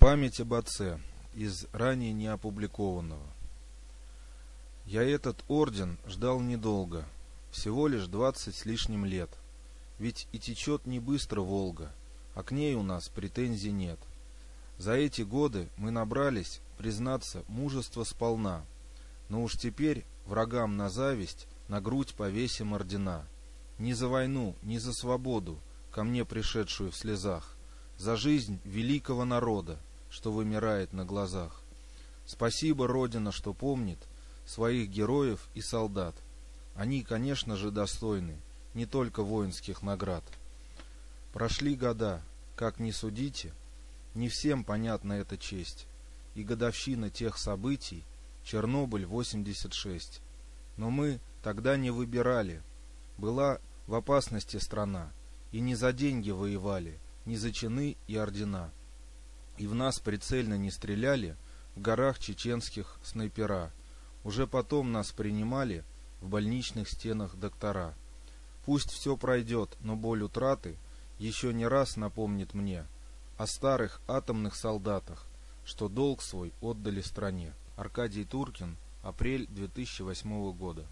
Память об отце из ранее не опубликованного. Я этот орден ждал недолго, всего лишь двадцать с лишним лет. Ведь и течет не быстро Волга, а к ней у нас претензий нет. За эти годы мы набрались, признаться, мужества сполна. Но уж теперь врагам на зависть на грудь повесим ордена. Не за войну, не за свободу, ко мне пришедшую в слезах, за жизнь великого народа, что вымирает на глазах. Спасибо, Родина, что помнит своих героев и солдат. Они, конечно же, достойны не только воинских наград. Прошли года, как ни судите, не всем понятна эта честь. И годовщина тех событий Чернобыль 86. Но мы тогда не выбирали. Была в опасности страна, и не за деньги воевали, не за чины и ордена. И в нас прицельно не стреляли в горах чеченских снайпера. Уже потом нас принимали в больничных стенах доктора. Пусть все пройдет, но боль утраты еще не раз напомнит мне о старых атомных солдатах, что долг свой отдали стране. Аркадий Туркин, апрель 2008 года.